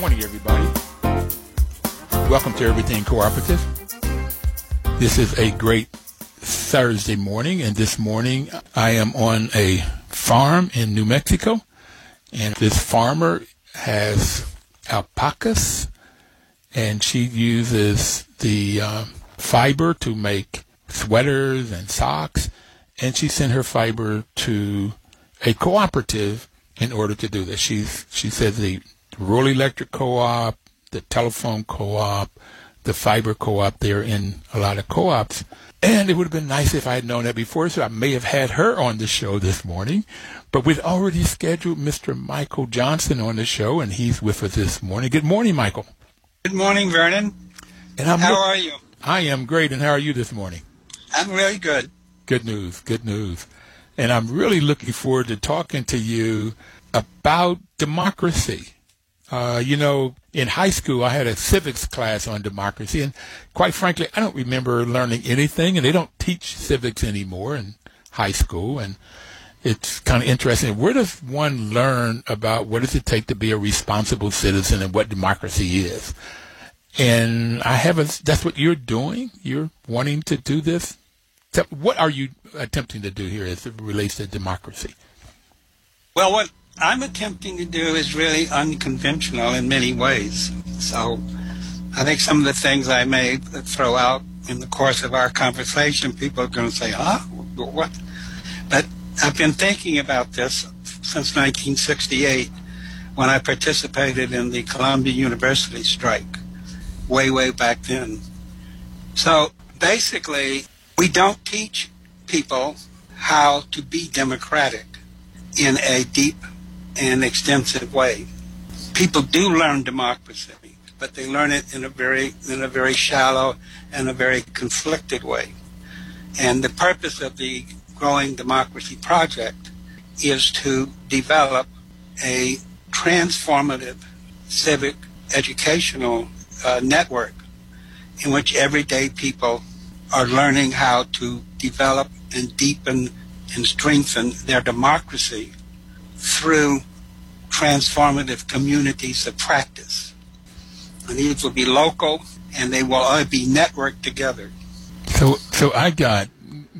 Morning, everybody. Welcome to Everything Cooperative. This is a great Thursday morning, and this morning I am on a farm in New Mexico, and this farmer has alpacas, and she uses the uh, fiber to make sweaters and socks, and she sent her fiber to a cooperative in order to do this. She's she says the rural electric co-op, the telephone co-op, the fiber co-op. They're in a lot of co-ops. And it would have been nice if I had known that before, so I may have had her on the show this morning. But we'd already scheduled Mr. Michael Johnson on the show, and he's with us this morning. Good morning, Michael. Good morning, Vernon. And I'm How are you? I am great, and how are you this morning? I'm really good. Good news, good news. And I'm really looking forward to talking to you about democracy. Uh, you know, in high school, I had a civics class on democracy, and quite frankly, I don't remember learning anything, and they don't teach civics anymore in high school. And it's kind of interesting. Where does one learn about what does it take to be a responsible citizen and what democracy is? And I haven't. That's what you're doing. You're wanting to do this. What are you attempting to do here as it relates to democracy? Well, what I'm attempting to do is really unconventional in many ways. So I think some of the things I may throw out in the course of our conversation, people are going to say, huh? What? But I've been thinking about this since 1968 when I participated in the Columbia University strike, way, way back then. So basically, we don't teach people how to be democratic in a deep an extensive way. People do learn democracy, but they learn it in a very in a very shallow and a very conflicted way. And the purpose of the Growing Democracy Project is to develop a transformative civic educational uh, network in which everyday people are learning how to develop and deepen and strengthen their democracy through transformative communities of practice. And these will be local and they will all be networked together. So, so I got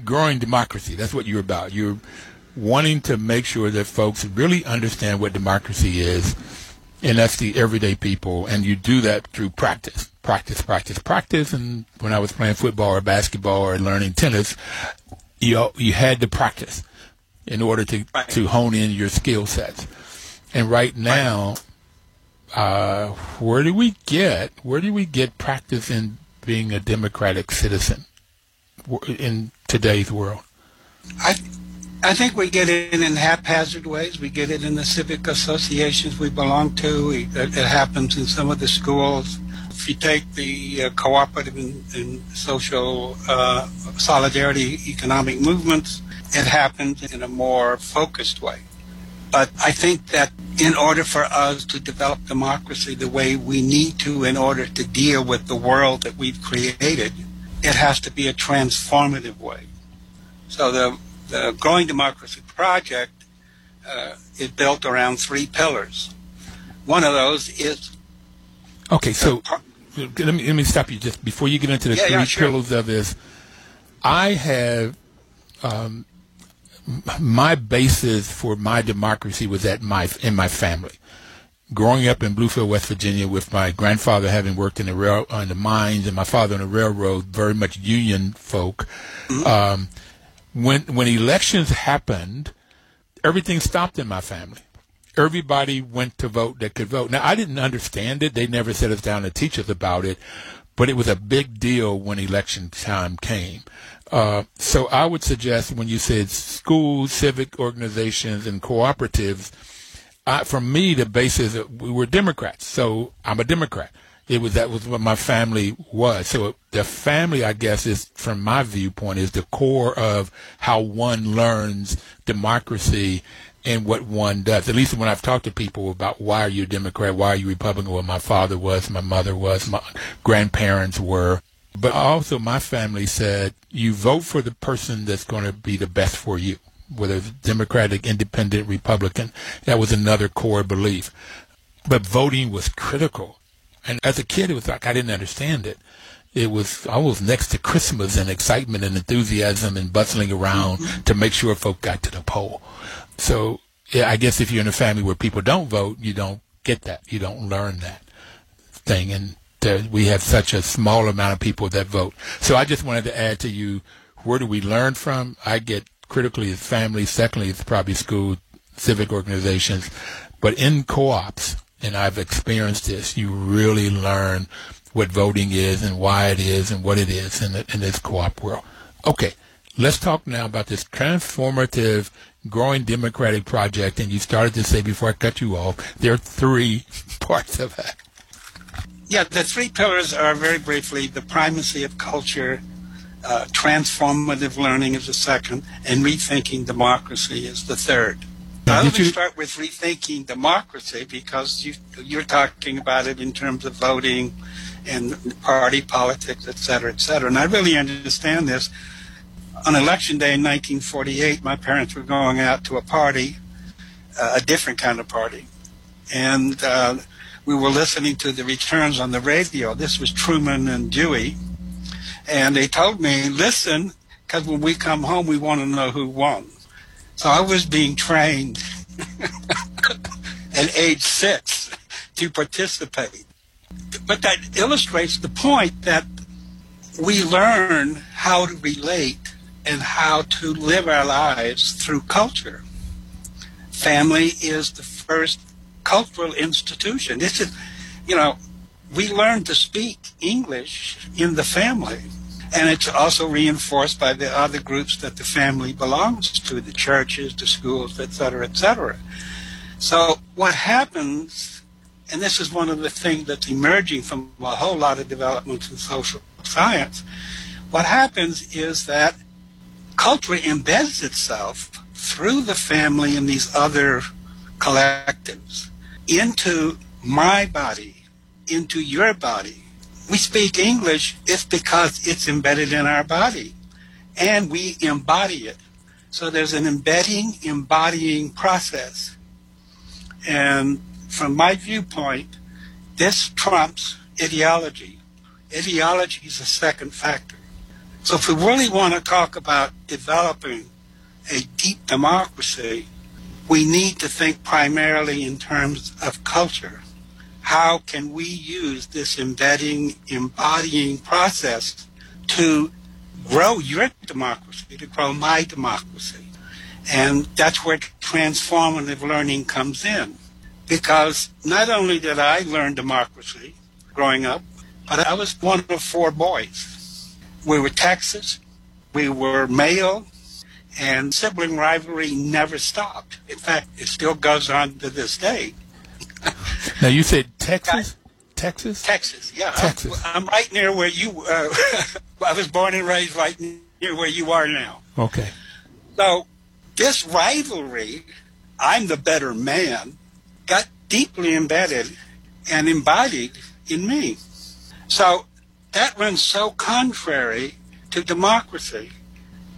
growing democracy. That's what you're about. You're wanting to make sure that folks really understand what democracy is, and that's the everyday people. And you do that through practice, practice, practice, practice. And when I was playing football or basketball or learning tennis, you you had to practice in order to Right. to hone in your skill sets. And right now, uh, where do we get where do we get practice in being a democratic citizen in today's world? I, I think we get it in haphazard ways. We get it in the civic associations we belong to. We, it, it happens in some of the schools. If you take the uh, cooperative and, and social uh, solidarity economic movements, it happens in a more focused way. But I think that in order for us to develop democracy the way we need to in order to deal with the world that we've created, it has to be a transformative way. So the, the Growing Democracy Project uh, is built around three pillars. One of those is Okay, so par- let me let me stop you just before you get into the Yeah, three yeah, sure. pillars of this. I have um, my basis for my democracy was at my in my family. Growing up in Bluefield, West Virginia, with my grandfather having worked in the rail on the mines and my father on the railroad, very much union folk. Um, when when elections happened, everything stopped in my family. Everybody went to vote that could vote. Now I didn't understand it. They never set us down to teach us about it. but it was a big deal when election time came. Uh, so I would suggest when you said schools, civic organizations, and cooperatives, I, for me, the basis we were Democrats. So I'm a Democrat. It was that was what my family was. So the family, I guess, is from my viewpoint, is the core of how one learns democracy and what one does. At least when I've talked to people about why are you a Democrat, why are you Republican? Well, my father was, my mother was, my grandparents were. But also, my family said you vote for the person that's going to be the best for you, whether it's Democratic, Independent, Republican. That was another core belief. But voting was critical. And as a kid, it was like I didn't understand it. It was almost next to Christmas and excitement and enthusiasm and bustling around mm-hmm. to make sure folk got to the poll. So yeah, I guess if you're in a family where people don't vote, you don't get that. You don't learn that thing. And we have such a small amount of people that vote. So I just wanted to add to you, where do we learn from? I get critically as family. Secondly, it's probably school, civic organizations. But in co-ops, and I've experienced this, you really learn what voting is and why it is and what it is in, the, in this co-op world. Okay, let's talk now about this transformative growing democratic project. And you started to say before I cut you off, there are three parts of it. Yeah, the three pillars are very briefly the primacy of culture, uh, transformative learning is the second, and rethinking democracy is the third. Now, let me start with rethinking democracy because you, you're talking about it in terms of voting and party politics, et cetera, et cetera. And I really understand this. On election day in 1948, my parents were going out to a party, uh, a different kind of party. And uh, we were listening to the returns on the radio. This was Truman and Dewey. And they told me, listen, because when we come home, we want to know who won. So I was being trained at age six to participate. But that illustrates the point that we learn how to relate and how to live our lives through culture. Family is the first cultural institution. This is, you know, we learn to speak English in the family. And it's also reinforced by the other groups that the family belongs to, the churches, the schools, et cetera, et cetera. So what happens, and this is one of the things that's emerging from a whole lot of developments in social science, what happens is that culture embeds itself through the family and these other collectives into my body, into your body. We speak English, it's because it's embedded in our body and we embody it. So there's an embedding, embodying process. And from my viewpoint, this trumps ideology. Ideology is a second factor. So if we really want to talk about developing a deep democracy, we need to think primarily in terms of culture. How can we use this embedding, embodying process to grow your democracy, to grow my democracy? And that's where transformative learning comes in. Because not only did I learn democracy growing up, but I was one of four boys. We were Texas, we were male, and sibling rivalry never stopped. In fact, it still goes on to this day. now you said Texas, Texas, Texas, yeah. Texas. I'm, I'm right near where you. Uh, I was born and raised right near where you are now. Okay. So this rivalry, I'm the better man, got deeply embedded and embodied in me. So that runs so contrary to democracy.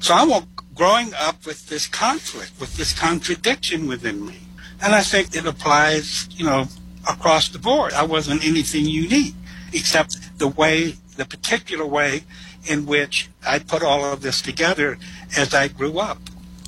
So I won't growing up with this conflict, with this contradiction within me. And I think it applies, you know, across the board. I wasn't anything unique, except the way, the particular way in which I put all of this together as I grew up.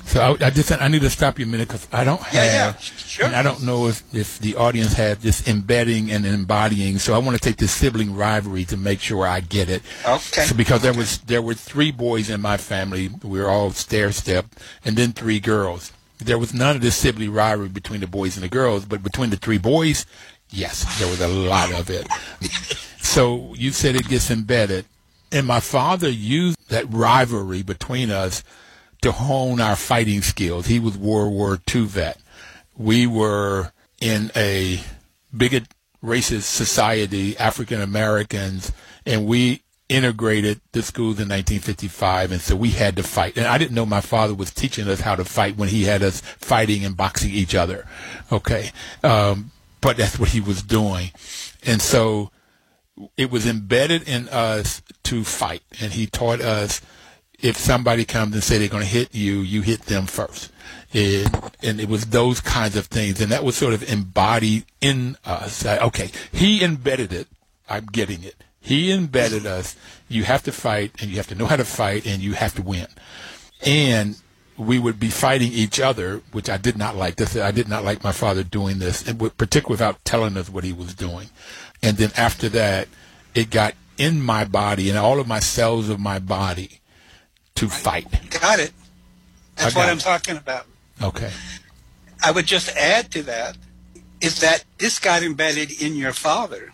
So I, I, just I need to stop you a minute because I don't have, yeah, yeah, sure. and I don't know if, if the audience had this embedding and embodying. So I want to take this sibling rivalry to make sure I get it. Okay. So because there was there were three boys in my family, we were all stair step, and then three girls. There was none of this sibling rivalry between the boys and the girls, but between the three boys, yes, there was a lot of it. so you said it gets embedded. And my father used that rivalry between us to hone our fighting skills. He was World War II vet. We were in a bigot racist society, African Americans, and we integrated the schools in 1955, and so we had to fight. And I didn't know my father was teaching us how to fight when he had us fighting and boxing each other. Okay, um, but that's what he was doing, and so it was embedded in us to fight. And he taught us if somebody comes and say they're going to hit you, you hit them first. And, and it was those kinds of things, and that was sort of embodied in us. Okay, he embedded it. I'm getting it he embedded us. You have to fight, and you have to know how to fight, and you have to win. And we would be fighting each other, which I did not like. This, I did not like my father doing this, particularly without telling us what he was doing. And then after that, it got in my body and all of my cells of my body to fight. Got it. That's what I'm talking about. Okay. I would just add to that is that this got embedded in your father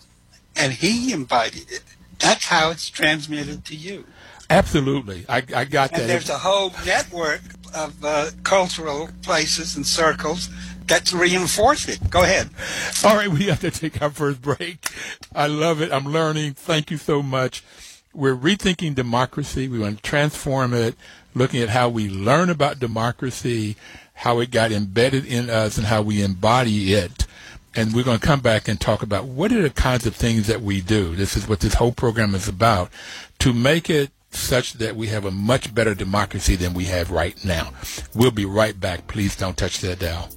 and he embodied it. That's how it's transmitted to you. Absolutely, I, I got and that. There's a whole network of uh, cultural places and circles that's reinforce it. Go ahead. All right, we have to take our first break. I love it. I'm learning. Thank you so much. We're rethinking democracy. We want to transform it, looking at how we learn about democracy, how it got embedded in us, and how we embody it and we're going to come back and talk about what are the kinds of things that we do. This is what this whole program is about to make it such that we have a much better democracy than we have right now. We'll be right back. Please don't touch that dial.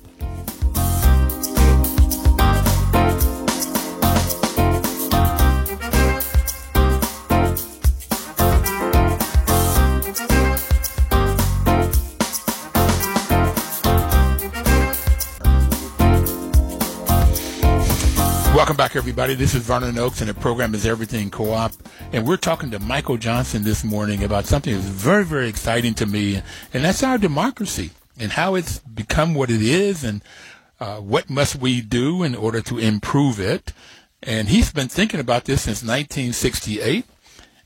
Welcome back, everybody. This is Vernon Oakes, and the program is Everything Co-op. And we're talking to Michael Johnson this morning about something that's very, very exciting to me, and that's our democracy and how it's become what it is, and uh, what must we do in order to improve it. And he's been thinking about this since 1968.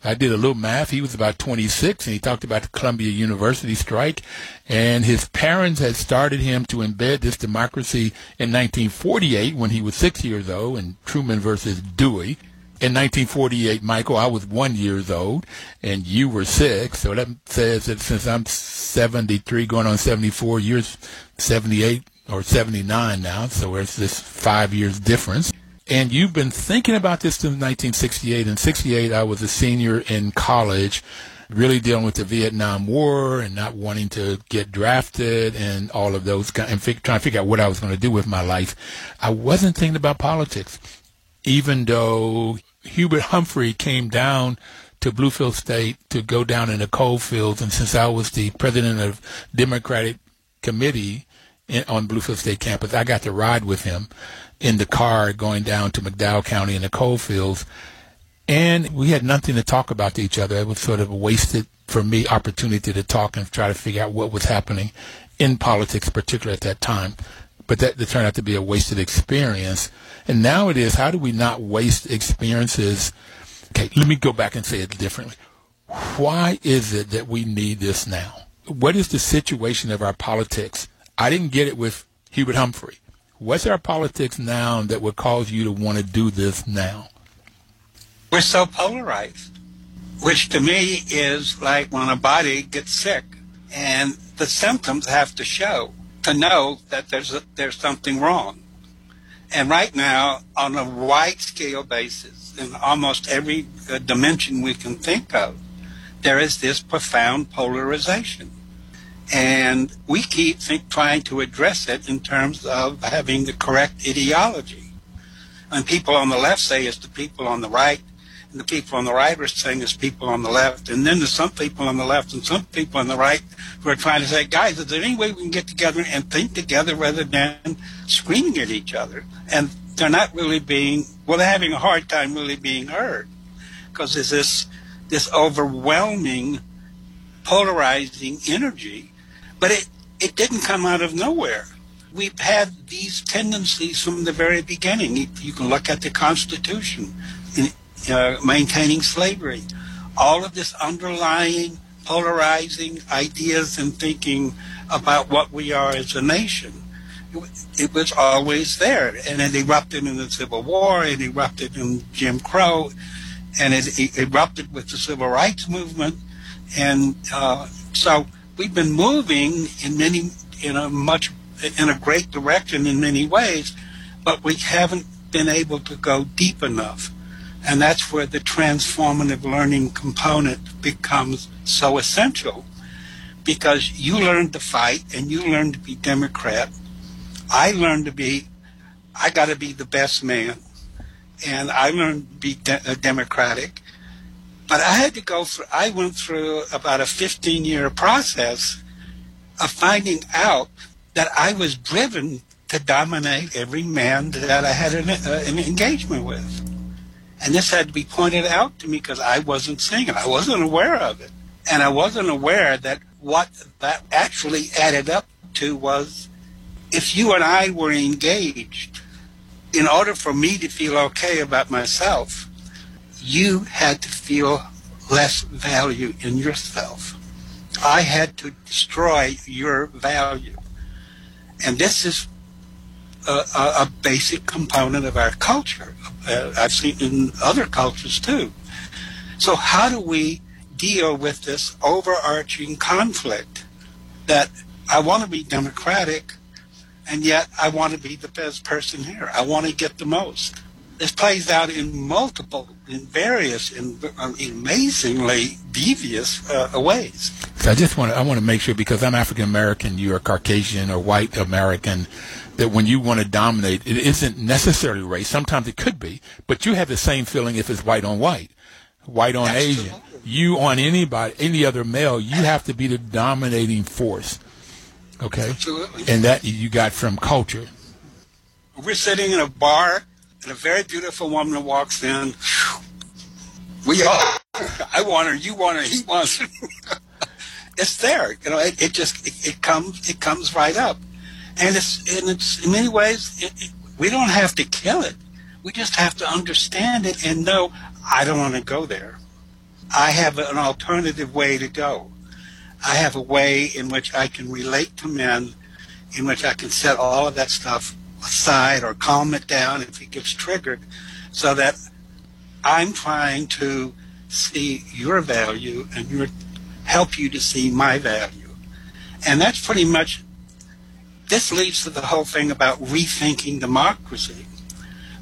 I did a little math. He was about 26, and he talked about the Columbia University strike. And his parents had started him to embed this democracy in 1948 when he was six years old in Truman versus Dewey. In 1948, Michael, I was one years old, and you were six. So that says that since I'm 73, going on 74, you're 78 or 79 now. So there's this five years difference. And you've been thinking about this since 1968. In 68, I was a senior in college, really dealing with the Vietnam War and not wanting to get drafted and all of those, and trying to figure out what I was going to do with my life. I wasn't thinking about politics, even though Hubert Humphrey came down to Bluefield State to go down in the coal fields. And since I was the president of Democratic Committee in, on Bluefield State campus, I got to ride with him in the car going down to McDowell County in the coal fields. And we had nothing to talk about to each other. It was sort of a wasted, for me, opportunity to talk and try to figure out what was happening in politics, particularly at that time. But that, that turned out to be a wasted experience. And now it is, how do we not waste experiences? Okay, let me go back and say it differently. Why is it that we need this now? What is the situation of our politics? I didn't get it with Hubert Humphrey. What's our politics now that would cause you to want to do this now? We're so polarized, which to me is like when a body gets sick and the symptoms have to show to know that there's a, there's something wrong. And right now, on a wide scale basis, in almost every uh, dimension we can think of, there is this profound polarization. And we keep think, trying to address it in terms of having the correct ideology. And people on the left say it's the people on the right, and the people on the right are saying it's people on the left. And then there's some people on the left and some people on the right who are trying to say, guys, is there any way we can get together and think together rather than screaming at each other? And they're not really being, well, they're having a hard time really being heard because there's this, this overwhelming, polarizing energy but it, it didn't come out of nowhere. We've had these tendencies from the very beginning. You can look at the Constitution. Uh, maintaining slavery. All of this underlying polarizing ideas and thinking about what we are as a nation. It was always there, and it erupted in the Civil War, it erupted in Jim Crow, and it, erupted with the Civil Rights Movement, and uh, so we've been moving in many, in a much, in a great direction in many ways, but we haven't been able to go deep enough. And that's where the transformative learning component becomes so essential because you learn to fight and you learn to be Democrat. I learned to be, I got to be the best man. And I learned to be de- uh, Democratic. But I had to go through, I went through about a 15 year process of finding out that I was driven to dominate every man that I had an, uh, an engagement with. And this had to be pointed out to me because I wasn't seeing it. I wasn't aware of it. And I wasn't aware that what that actually added up to was if you and I were engaged, in order for me to feel okay about myself, you had to feel less value in yourself. I had to destroy your value. And this is a, a, a basic component of our culture. Uh, I've seen in other cultures too. So how do we deal with this overarching conflict that I want to be democratic and yet I want to be the best person here. I want to get the most. This plays out in multiple, in various, in amazingly devious uh, ways. So I just want to, I want to make sure because I'm African American, you're Caucasian or white American that when you want to dominate, it isn't necessarily race. Sometimes it could be, but you have the same feeling if it's white on white, white on Asian. You on anybody, any other male, you have to be the dominating force. Okay. Absolutely. And that you got from culture. We're sitting in a bar, and a very beautiful woman walks in. We all, I want her, you want her, he wants her. it's there, you know. It, it just it, it comes it comes right up and it's and it's in many ways it, we don't have to kill it. We just have to understand it and know I don't want to go there. I have an alternative way to go. I have a way in which I can relate to men, in which I can set all of that stuff aside or calm it down if it gets triggered, so that I'm trying to see your value and your help you to see my value. And that's pretty much this leads to the whole thing about rethinking democracy.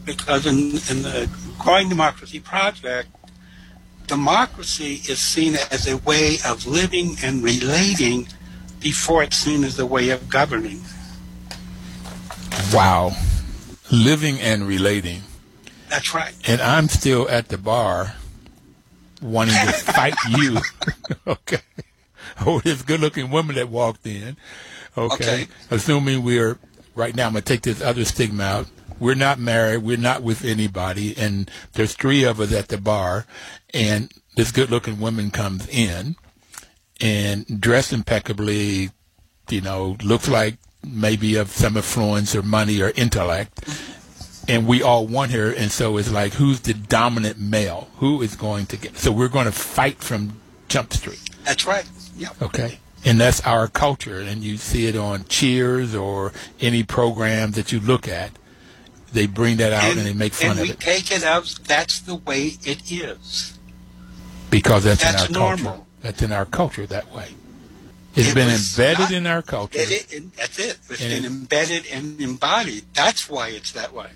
Because in, in the Growing Democracy Project, democracy is seen as a way of living and relating before it's seen as a way of governing. Wow. Living and relating. That's right. And I'm still at the bar wanting to fight you. okay. Oh, this good looking woman that walked in. Okay. okay. Assuming we're right now, I'm gonna take this other stigma out. We're not married. We're not with anybody, and there's three of us at the bar, and this good-looking woman comes in and dressed impeccably. You know, looks like maybe of some influence or money or intellect. And we all want her, and so it's like, who's the dominant male? Who is going to get? So we're going to fight from Jump Street. That's right. Yeah. Okay and that's our culture. And you see it on Cheers or any program that you look at. They bring that out and, and they make fun of it. And we take it out. that's the way it is. Because that's, that's in our normal. culture. That's in our culture that way. It's it been embedded not, in our culture. It, it, that's it. It's and been embedded and embodied. That's why it's that way.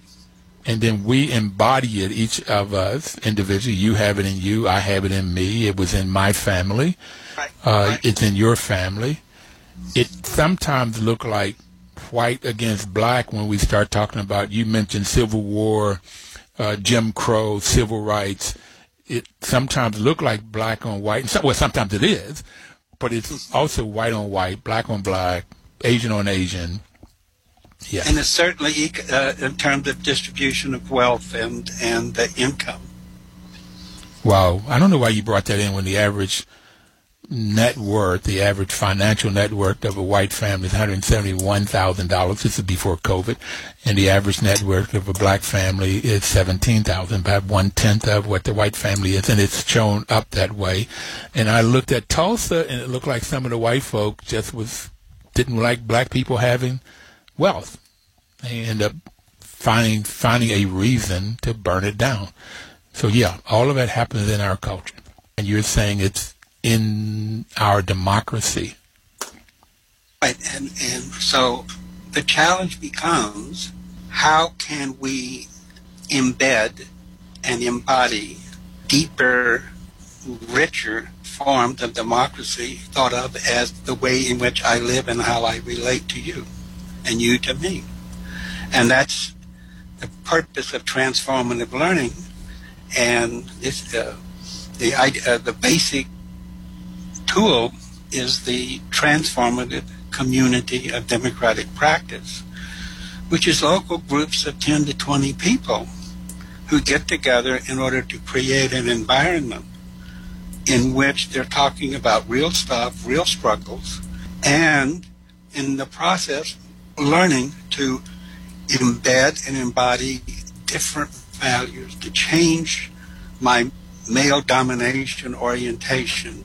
And then we embody it, each of us individually. You have it in you. I have it in me. It was in my family. Right. Uh, right. It's in your family. It sometimes look like white against black when we start talking about. You mentioned Civil War, uh, Jim Crow, civil rights. It sometimes look like black on white. So, well, sometimes it is, but it's also white on white, black on black, Asian on Asian. Yeah. And it's certainly uh, in terms of distribution of wealth and and the income. Wow, I don't know why you brought that in when the average net worth, the average financial net worth of a white family is $171,000. This is before COVID. And the average net worth of a black family is 17000 about one tenth of what the white family is. And it's shown up that way. And I looked at Tulsa and it looked like some of the white folk just was, didn't like black people having wealth. They end up finding, finding a reason to burn it down. So yeah, all of that happens in our culture. And you're saying it's in our democracy. Right, and, and so the challenge becomes how can we embed and embody deeper, richer forms of democracy thought of as the way in which I live and how I relate to you and you to me. And that's the purpose of transformative learning. And this, uh, the, uh, the basic tool is the transformative community of democratic practice, which is local groups of 10 to 20 people who get together in order to create an environment in which they're talking about real stuff, real struggles, and in the process, learning to embed and embody different values to change my male domination orientation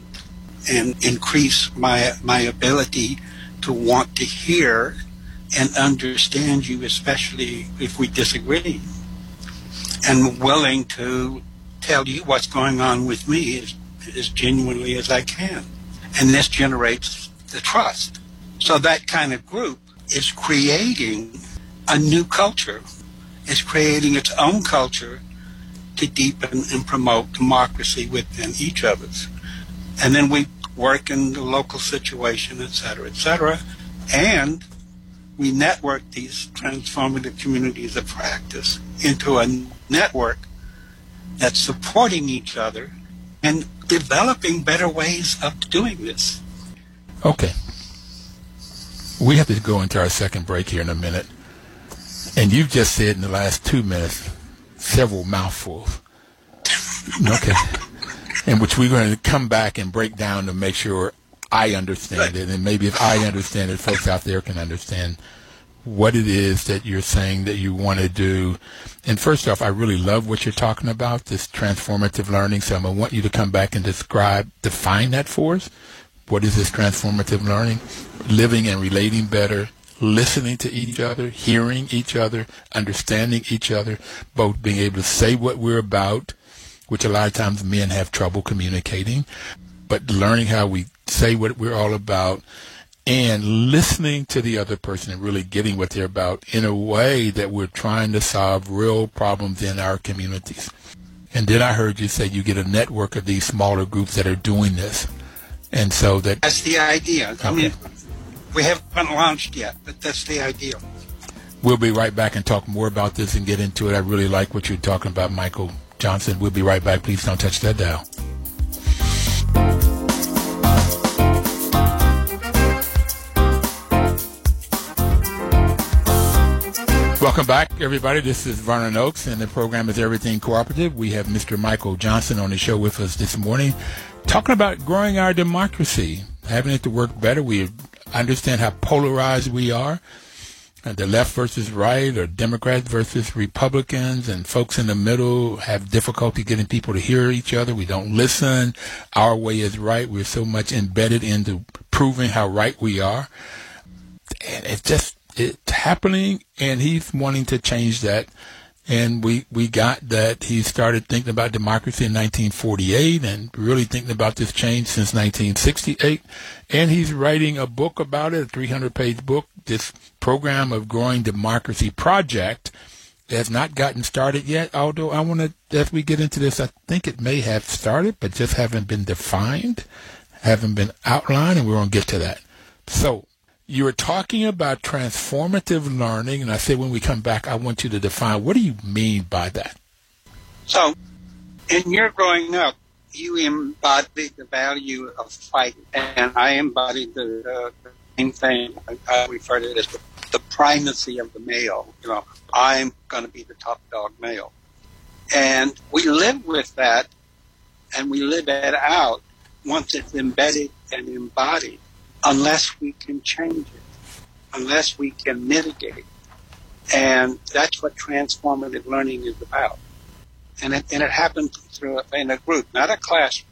and increase my my ability to want to hear and understand you, especially if we disagree, and willing to tell you what's going on with me as, as genuinely as I can. And this generates the trust. So that kind of group is creating a new culture. It's creating its own culture to deepen and promote democracy within each of us. And then we work in the local situation, et cetera, et cetera. And we network these transformative communities of practice into a network that's supporting each other and developing better ways of doing this. Okay. We have to go into our second break here in a minute. And you've just said in the last two minutes several mouthfuls. Okay in which we're going to come back and break down to make sure I understand it, and maybe if I understand it, folks out there can understand what it is that you're saying that you want to do. And first off, I really love what you're talking about, this transformative learning. So I'm going to want you to come back and describe, define that for us. What is this transformative learning? Living and relating better, listening to each other, hearing each other, understanding each other, both being able to say what we're about, which a lot of times men have trouble communicating, but learning how we say what we're all about and listening to the other person and really getting what they're about in a way that we're trying to solve real problems in our communities. And then I heard you say you get a network of these smaller groups that are doing this. And so that That's the idea. Okay. I mean, we haven't launched yet, but that's the idea. We'll be right back and talk more about this and get into it. I really like what you're talking about, Michael. Johnson. We'll be right back. Please don't touch that dial. Welcome back, everybody. This is Vernon Oakes, and the program is Everything Cooperative. We have Mr. Michael Johnson on the show with us this morning, talking about growing our democracy, having it to work better. We understand how polarized we are Uh, the left versus right or Democrats versus Republicans and folks in the middle have difficulty getting people to hear each other. We don't listen. Our way is right. We're so much embedded into proving how right we are. And it's just, it's happening and he's wanting to change that and we we got that he started thinking about democracy in 1948 and really thinking about this change since 1968 and he's writing a book about it a 300 page book this program of growing democracy project. Has not gotten started yet although i want to as we get into this i think it may have started but just haven't been defined haven't been outlined and we're going to get to that. So you were talking about transformative learning, and I said when we come back, I want you to define what do you mean by that? So, in your growing up, you embodied the value of fight, and I embodied the, uh, same thing. I refer to it as the, the primacy of the male. You know, I'm going to be the top dog male. And we live with that, and we live it out once it's embedded and embodied unless we can change it, unless we can mitigate. And that's what transformative learning is about. And it, and it happens through in a group, not a class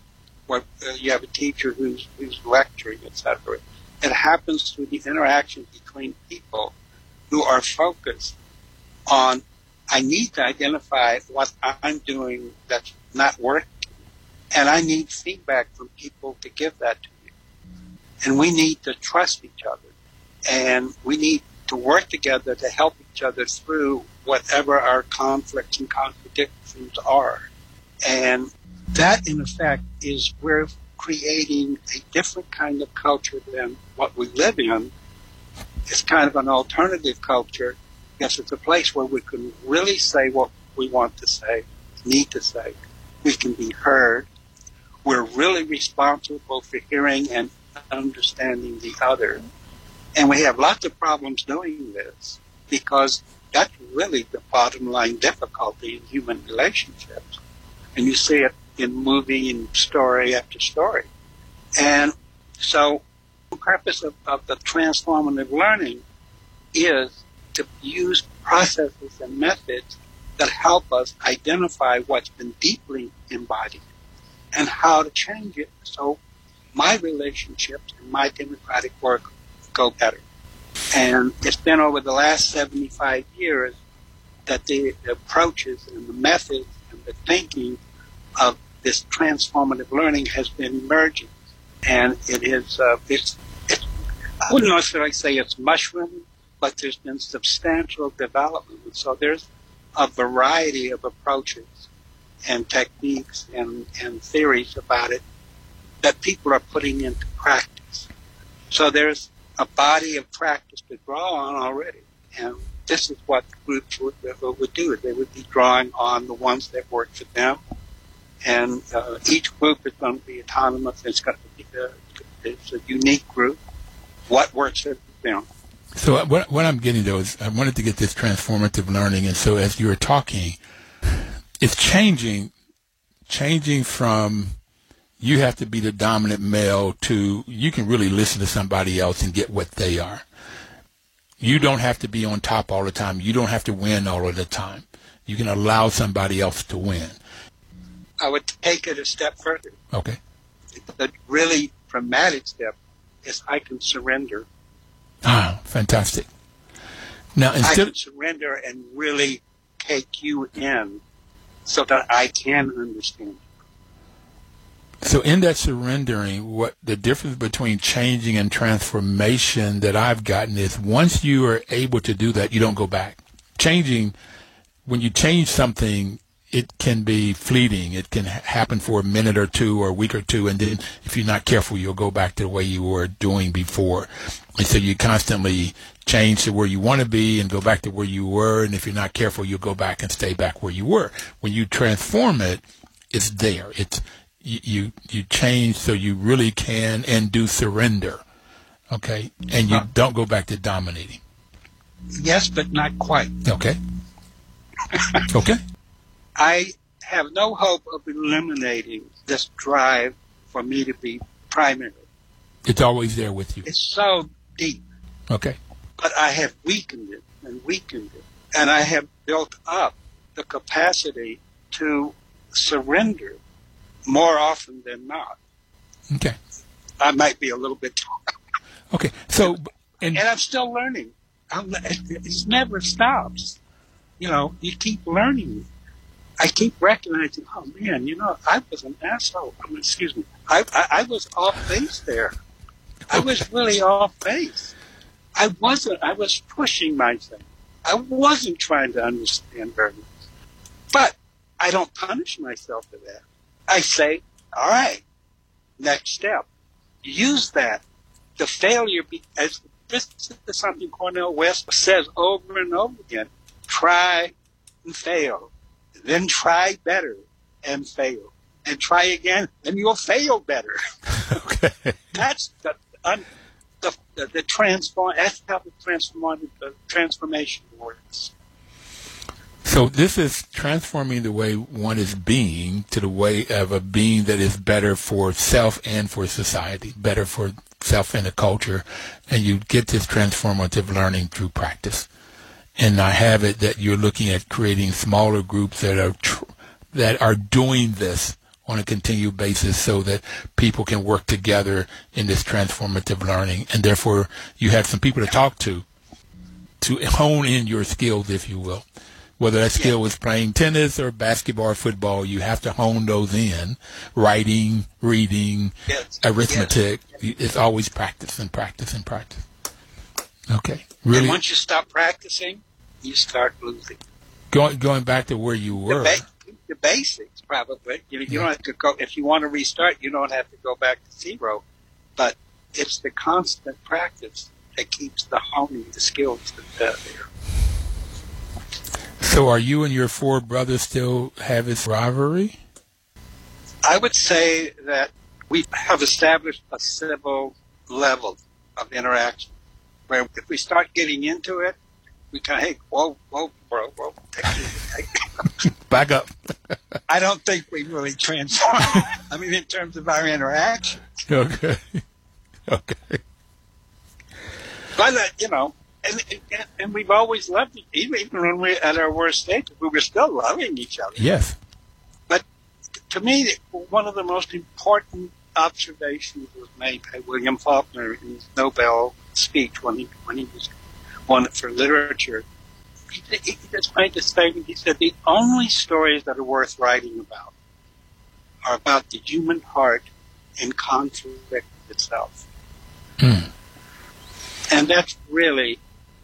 where uh, you have a teacher who's, who's lecturing, etc. It happens through the interaction between people who are focused on, I need to identify what I'm doing that's not working. And I need feedback from people to give that to. And we need to trust each other. And we need to work together to help each other through whatever our conflicts and contradictions are. And that, in effect, is we're creating a different kind of culture than what we live in. It's kind of an alternative culture. Yes, it's a place where we can really say what we want to say, need to say. We can be heard. We're really responsible for hearing and understanding the other. And we have lots of problems doing this because that's really the bottom line difficulty in human relationships. And you see it in movie and story after story. And so the purpose of, of the transformative learning is to use processes and methods that help us identify what's been deeply embodied and how to change it so my relationships and my democratic work go better. And it's been over the last 75 years that the, approaches and the methods and the thinking of this transformative learning has been emerging. And it is, uh, it's, it's, I wouldn't necessarily say it's mushroom, but there's been substantial development. So there's a variety of approaches and techniques and, and theories about it that people are putting into practice. So there's a body of practice to draw on already. And this is what groups would, would do. They would be drawing on the ones that work for them and uh, each group is going to be autonomous. It's going to be a, it's a unique group. What works for them? So uh, what what I'm getting though is I wanted to get this transformative learning, and so as you were talking, it's changing, changing from you have to be the dominant male to you can really listen to somebody else and get what they are. You don't have to be on top all the time. You don't have to win all of the time. You can allow somebody else to win. I would take it a step further. Okay. The really dramatic step is I can surrender. Ah, fantastic. Now, instead I can surrender and really take you in so that I can understand. So, in that surrendering, what the difference between changing and transformation that I've gotten is once you are able to do that, you don't go back. Changing, when you change something, it can be fleeting. It can happen for a minute or two or a week or two, and then if you're not careful, you'll go back to the way you were doing before. And so you constantly change to where you want to be and go back to where you were. And if you're not careful, you'll go back and stay back where you were. When you transform it, it's there. It's you you, change so you really can and do surrender. Okay, and you don't go back to dominating. Yes, but not quite. Okay. okay. I have no hope of eliminating this drive for me to be primary. It's always there with you. It's so deep. Okay. But I have weakened it and weakened it. And I have built up the capacity to surrender more often than not. Okay. I might be a little bit. okay. So, and, and I'm still learning. I'm, it never stops. You know, you keep learning. I keep recognizing, oh man, you know, I was an asshole. I mean, excuse me. I, I, I was off base there. I was really off base. I wasn't, I was pushing myself. I wasn't trying to understand very much. But I don't punish myself for that. I say, all right, next step. Use that. The failure, be, as this is something Cornel West says over and over again, try and fail then try better and fail. And try again, and you'll fail better. okay. That's the, un, the, the, the transform, that's how the, transform, the transformation works. So this is transforming the way one is being to the way of a being that is better for self and for society, better for self and the culture, and you get this transformative learning through practice. And I have it that you're looking at creating smaller groups that are tr- that are doing this on a continued basis so that people can work together in this transformative learning. And therefore you have some people to talk to to hone in your skills if you will whether that skill was playing tennis or basketball or football you have to hone those in writing reading Yes. arithmetic it's always practice and practice and practice okay really And once you stop practicing, you start losing. going going back to where you The, were ba- the basics, probably. You, you don't have to go, if you want to restart, you don't have to go back to zero. But it's the constant practice that keeps the honing the skills that uh, there. So are you and your four brothers still have this rivalry I would say that we have established a civil level of interaction where if we start getting into it, we kind of, hey, whoa, whoa, bro, whoa. take back up I don't think we really transform. I mean, in terms of our interaction. okay okay But, uh, you know, and, and, and we've always loved it. Even, even when we're at our worst state, we were still loving each other. yes But To me, one of the most important observations was made by William Faulkner in his Nobel speech when he, when he was won it for literature. He, he just made this statement. He said, the only stories that are worth writing about are about the human heart in conflict itself. Hmm. And that's really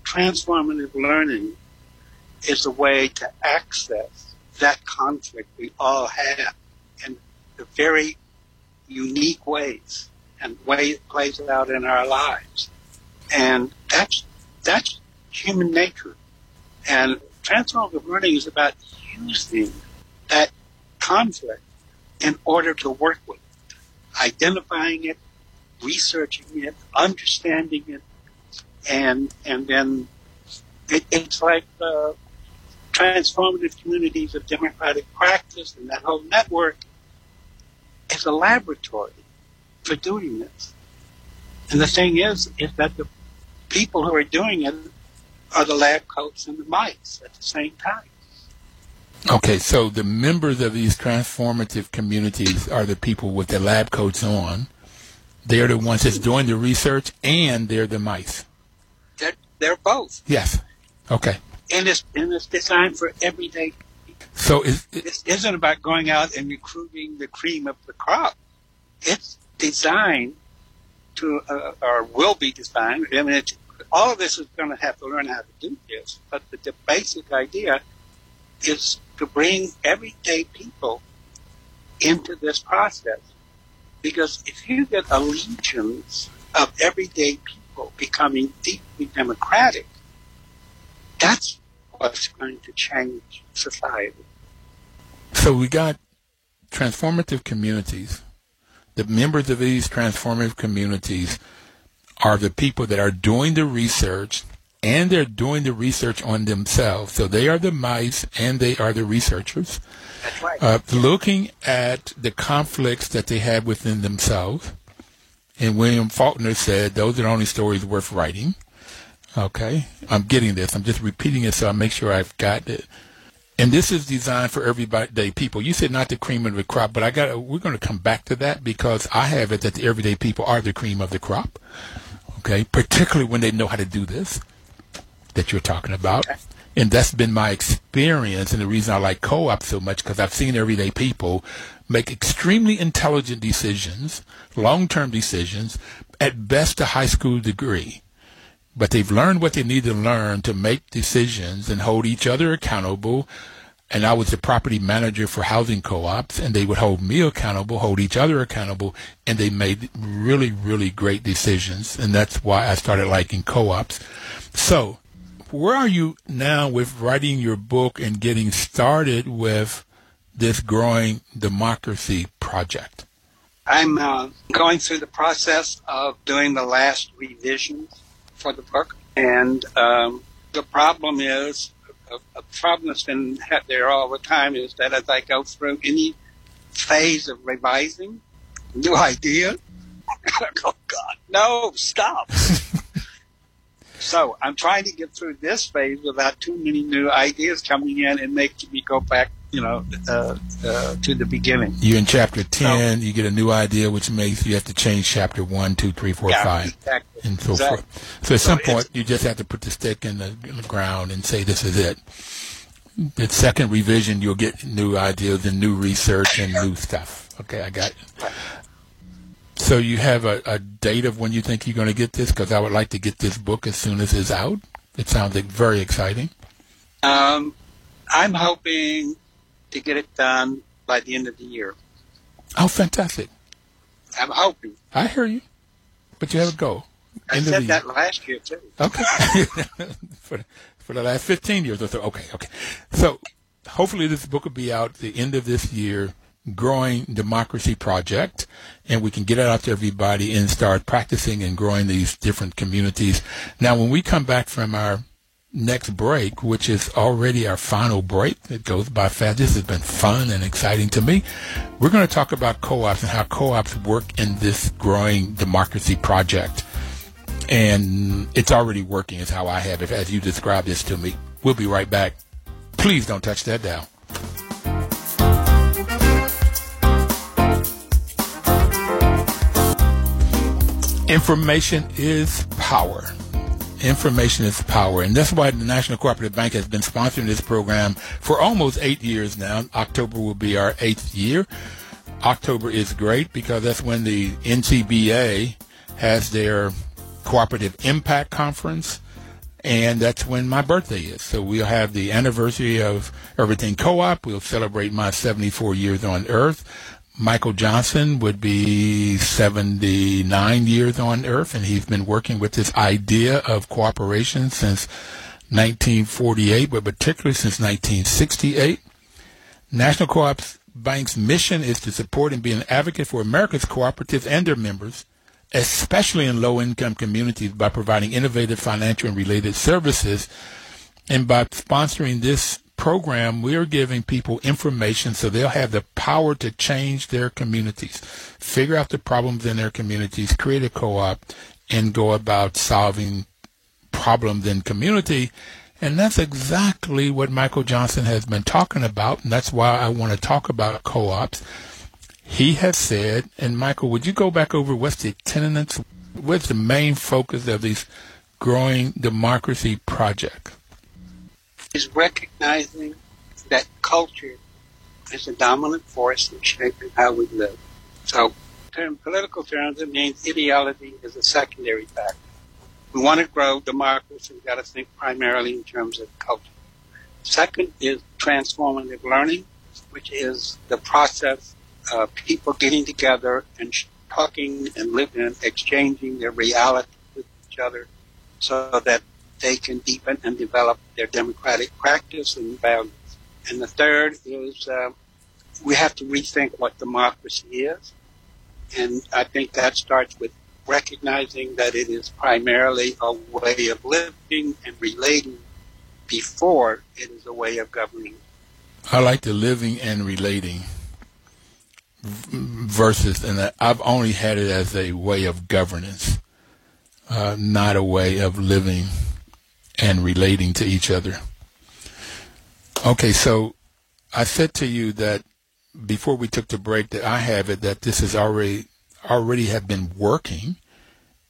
transformative learning is a way to access that conflict we all have in the very unique ways and way it plays out in our lives. And that's that's human nature. And transformative learning is about using that conflict in order to work with it, identifying it, researching it, understanding it, and and then it, it's like uh, transformative communities of democratic practice and that whole network is a laboratory for doing this. And the thing is, is that the people who are doing it are the lab coats and the mice at the same time. Okay, so the members of these transformative communities are the people with the lab coats on. They're the ones that's doing the research, and they're the mice. They're, both. Yes. Okay. And it's, and it's designed for everyday So is This isn't about going out and recruiting the cream of the crop. It's designed to, uh, or will be designed. I mean, it's, all of this is going to have to learn how to do this, but the, the basic idea is to bring everyday people into this process. Because if you get a legions of everyday people becoming deeply democratic, that's what's going to change society. so we got transformative communities. The members of these transformative communities are the people that are doing the research and they're doing the research on themselves. So they are the mice and they are the researchers. That's right. uh, looking at the conflicts that they have within themselves. And William Faulkner said those are the only stories worth writing. Okay, I'm getting this. I'm just repeating it so I make sure I've got it. And this is designed for everyday people. You said not the cream of the crop, but I got. We're going to come back to that because I have it that the everyday people are the cream of the crop. Okay, particularly when they know how to do this that you're talking about. And that's been my experience and the reason I like co-op so much because I've seen everyday people make extremely intelligent decisions, long-term decisions, at best a high school degree. But they've learned what they need to learn to make decisions and hold each other accountable. And I was the property manager for housing co-ops and they would hold me accountable, hold each other accountable, and they made really, really great decisions. And that's why I started liking co-ops. So where are you now with writing your book and getting started with this growing democracy project? I'm uh, going through the process of doing the last revisions for the book, and um, the problem is a, a problem that's been there all the time is that as I go through any phase of revising, new idea, oh God, no, stop. so I'm trying to get through this phase without too many new ideas coming in and making me go back you know, uh, uh, to the beginning. You're in chapter 10, so, you get a new idea, which makes you have to change chapter 1, 2, 3, 4, yeah, 5, exactly, and so exactly. forth. So at some point, you just have to put the stick in the, in the ground and say, this is it. The second revision, you'll get new ideas and new research and new stuff. Okay, I got it. So you have a, a date of when you think you're going to get this? Because I would like to get this book as soon as it's out. It sounds like very exciting. Um, I'm hoping to get it done by the end of the year. Oh, fantastic! I'm hoping. I hear you, but you have a goal. I End said that last year too. Okay, for for the last fifteen years or so. Okay, okay. So hopefully this book will be out the end of this year. Growing Democracy Project, and we can get it out to everybody and start practicing and growing these different communities. Now, when we come back from our next break, which is already our final break. It goes by fast. This has been fun and exciting to me. We're going to talk about co-ops and how co-ops work in this growing democracy project. And it's already working is how I have it as you described this to me. We'll be right back. Please don't touch that dial. Information is power information is power. And that's why the National Cooperative Bank has been sponsoring this program for almost eight years now. October will be our eighth year. October is great because that's when the NCBA has their Cooperative Impact Conference. And that's when my birthday is. So we'll have the anniversary of Everything Co-op. We'll celebrate my 74 years on Earth. Michael Johnson would be 79 years on Earth, and he's been working with this idea of cooperation since 1948, but particularly since 1968. National Co-op Bank's mission is to support and be an advocate for America's cooperatives and their members, especially in low-income communities, by providing innovative financial and related services. And by sponsoring this program, we are giving people information so they'll have the power to change their communities, figure out the problems in their communities, create a co-op, and go about solving problems in community. And that's exactly what Michael Johnson has been talking about, and that's why I want to talk about co-ops. He has said, and Michael, would you go back over what's the tenets, what's the main focus of these growing democracy projects? Is recognizing that culture is a dominant force in shaping how we live. So, in political terms, it means ideology is a secondary factor. We want to grow democracy, we've got to think primarily in terms of culture. Second is transformative learning, which is the process of people getting together and talking and living and exchanging their reality with each other so that they can deepen and develop their democratic practice and values. And the third is uh, we have to rethink what democracy is. And I think that starts with recognizing that it is primarily a way of living and relating before it is a way of governing. I like the living and relating versus, and I've only had it as a way of governance, uh, not a way of living and relating to each other. Okay, so I said to you that before we took the break that I have it that this has already already have been working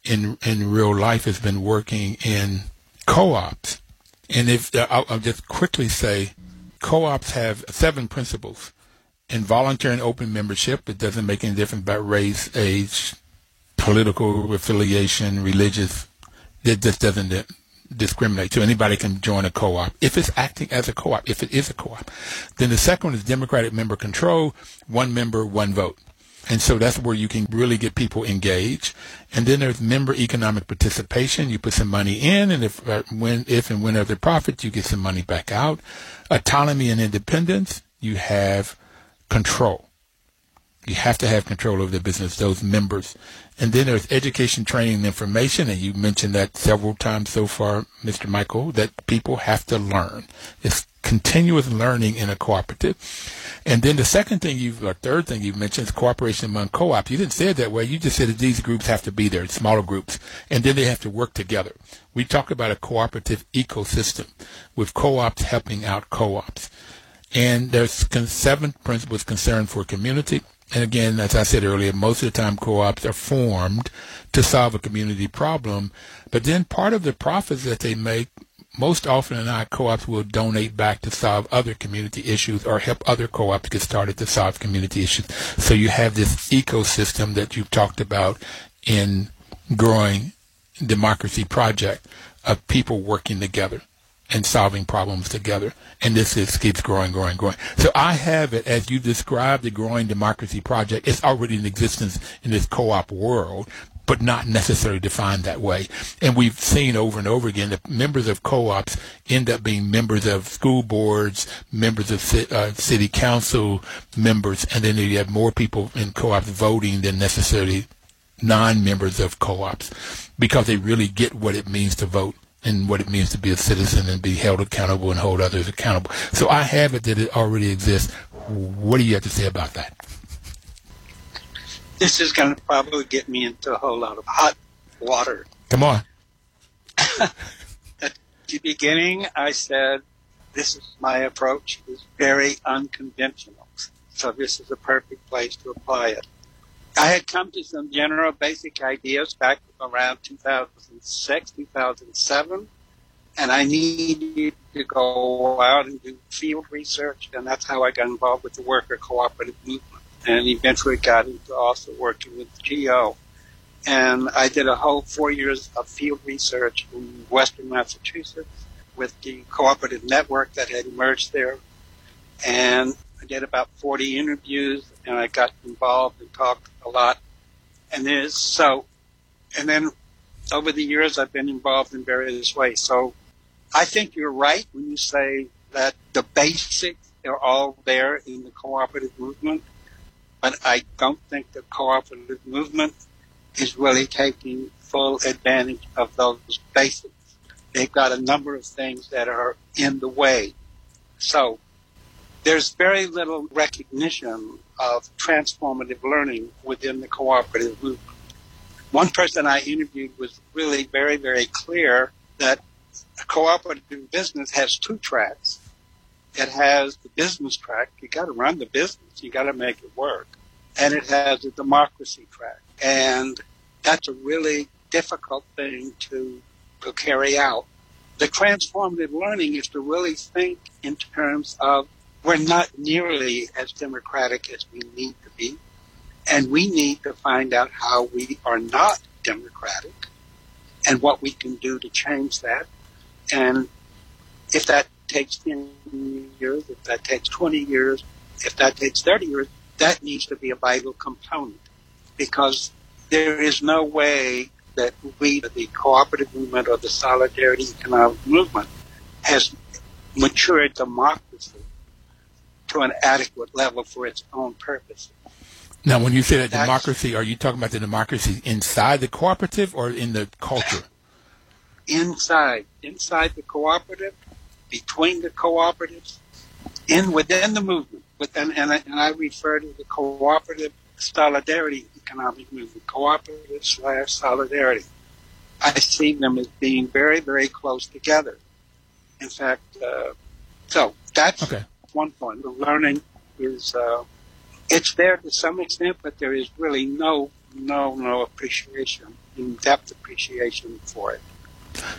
in in real life has been working in co-ops. And if uh, I'll, I'll just quickly say, co-ops have seven principles. In voluntary and open membership, it doesn't make any difference about race, age, political affiliation, religious. It just doesn't discriminate. So anybody can join a co-op if it's acting as a co-op, if it is a co-op. Then the second one is democratic member control, one member, one vote. And so that's where you can really get people engaged. And then there's member economic participation. You put some money in, and if uh, when if and when there's a profit, you get some money back out. Autonomy and independence. You have control. You have to have control over the business, those members. And then there's education, training, and information. And you mentioned that several times so far, Mr. Michael, that people have to learn. It's continuous learning in a cooperative. And then the second thing you've, or third thing you've mentioned is cooperation among co-ops. You didn't say it that way. You just said that these groups have to be there, smaller groups, and then they have to work together. We talk about a cooperative ecosystem with co-ops helping out co-ops. And there's seven principles concerned for community. And again, as I said earlier, most of the time co-ops are formed to solve a community problem. But then part of the profits that they make most often than not, co-ops will donate back to solve other community issues or help other co-ops get started to solve community issues. So you have this ecosystem that you've talked about in growing democracy project of people working together and solving problems together. And this is, keeps growing, growing, growing. So I have it as you described the growing democracy project. It's already in existence in this co-op world, but not necessarily defined that way. And we've seen over and over again that members of co-ops end up being members of school boards, members of uh, city council members, and then you have more people in co-ops voting than necessarily non-members of co-ops because they really get what it means to vote and what it means to be a citizen and be held accountable and hold others accountable. So I have it that it already exists. What do you have to say about that? this is going to probably get me into a whole lot of hot water. Come on. At the beginning, I said, this is my approach is very unconventional. So this is a perfect place to apply it. I had come to some general basic ideas back around 2006, 2007, and I needed to go out and do field research, and that's how I got involved with the worker cooperative movement and eventually got into also working with GEO. And I did a whole four years of field research in Western Massachusetts with the cooperative network that had emerged there. And I did about 40 interviews and I got involved and talked a lot. And there's so, and then over the years I've been involved in various ways. So I think you're right when you say that the basics are all there in the cooperative movement but I don't think the cooperative movement is really taking full advantage of those basics. They've got a number of things that are in the way. So there's very little recognition of transformative learning within the cooperative movement. One person I interviewed was really very, very clear that a cooperative business has two tracks it has the business track. You got to run the business. You got to make it work. And it has a democracy track. And that's a really difficult thing to, to carry out. The transformative learning is to really think in terms of we're not nearly as democratic as we need to be. And we need to find out how we are not democratic and what we can do to change that. And if that takes 10 years, if that takes 20 years, if that takes 30 years, that needs to be a vital component because there is no way that we, the cooperative movement or the solidarity economic movement, has matured democracy to an adequate level for its own purposes. Now, when you say that That's, democracy, are you talking about the democracy inside the cooperative or in the culture? Inside, inside the cooperative, between the cooperatives, in within the movement. Within, and, I, and I refer to the cooperative solidarity economic movement, cooperative slash solidarity. I see them as being very, very close together. In fact, uh, so that's okay. one point. The learning is uh, it's there to some extent, but there is really no, no, no appreciation, in depth appreciation for it.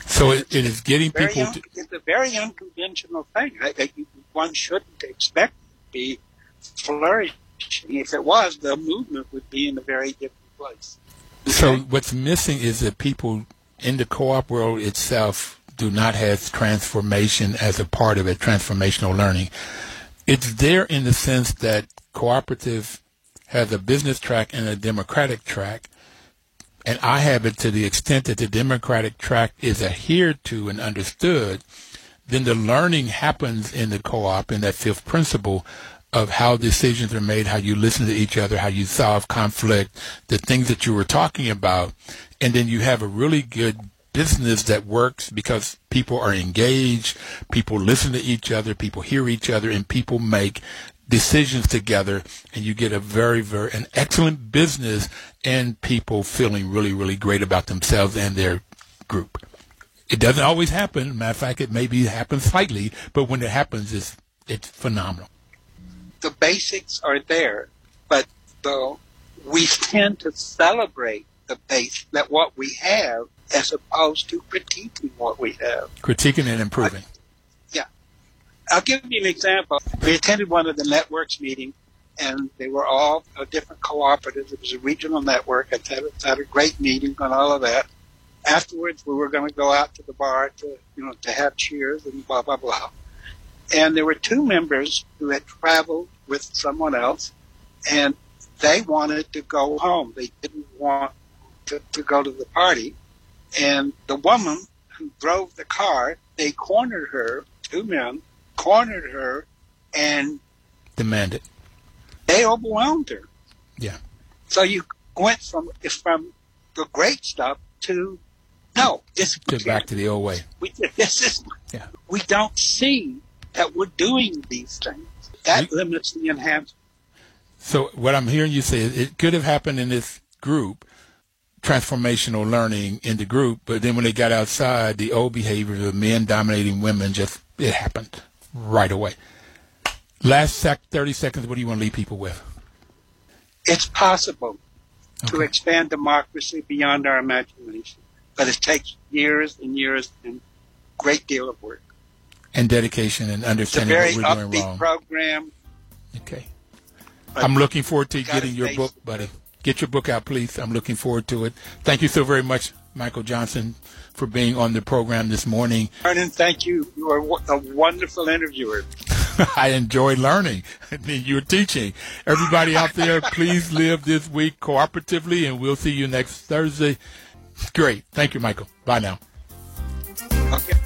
So it, it is getting people. Un- to- it's a very unconventional thing. I, I, one shouldn't expect to be flourishing. If it was, the movement would be in a very different place. So what's missing is that people in the co-op world itself do not have transformation as a part of it, transformational learning. It's there in the sense that cooperative has a business track and a democratic track, and I have it to the extent that the democratic track is adhered to and understood, then the learning happens in the co-op in that fifth principle of how decisions are made, how you listen to each other, how you solve conflict, the things that you were talking about, and then you have a really good business that works because people are engaged, people listen to each other, people hear each other, and people make decisions together and you get a very, very, an excellent business and people feeling really, really great about themselves and their group. It doesn't always happen. Matter of fact, it maybe happens slightly, but when it happens, it's, it's phenomenal. The basics are there, but the, we tend to celebrate the base that what we have as opposed to critiquing what we have. Critiquing and improving. I, yeah. I'll give you an example. We attended one of the networks meetings, and they were all different cooperatives. It was a regional network. It had, had a great meeting on all of that. Afterwards, we were going to go out to the bar to, you know, to have cheers and blah, blah, blah. And there were two members who had traveled with someone else, and they wanted to go home. They didn't want to, to go to the party. And the woman who drove the car, they cornered her, two men, cornered her, and demanded. They overwhelmed her. Yeah. So you went from from the great stuff to no, this Get back to the old way. We, this is yeah. we don't see that we're doing these things. That we, limits the enhancement. So what I'm hearing you say is it could have happened in this group, transformational learning in the group, but then when they got outside, the old behaviors of men dominating women just it happened right away. Last sec, 30 seconds, what do you want to leave people with? It's possible okay. to expand democracy beyond our imagination, but it takes years and years and great deal of work. And dedication and understanding what we're doing wrong. program. Okay. I'm looking forward to getting your book, buddy. Get your book out, please. I'm looking forward to it. Thank you so very much, Michael Johnson, for being on the program this morning. Vernon, thank you. You are a wonderful interviewer. I enjoy learning. You're teaching. Everybody out there, please live this week cooperatively, and we'll see you next Thursday. Great. Thank you, Michael. Bye now. Okay.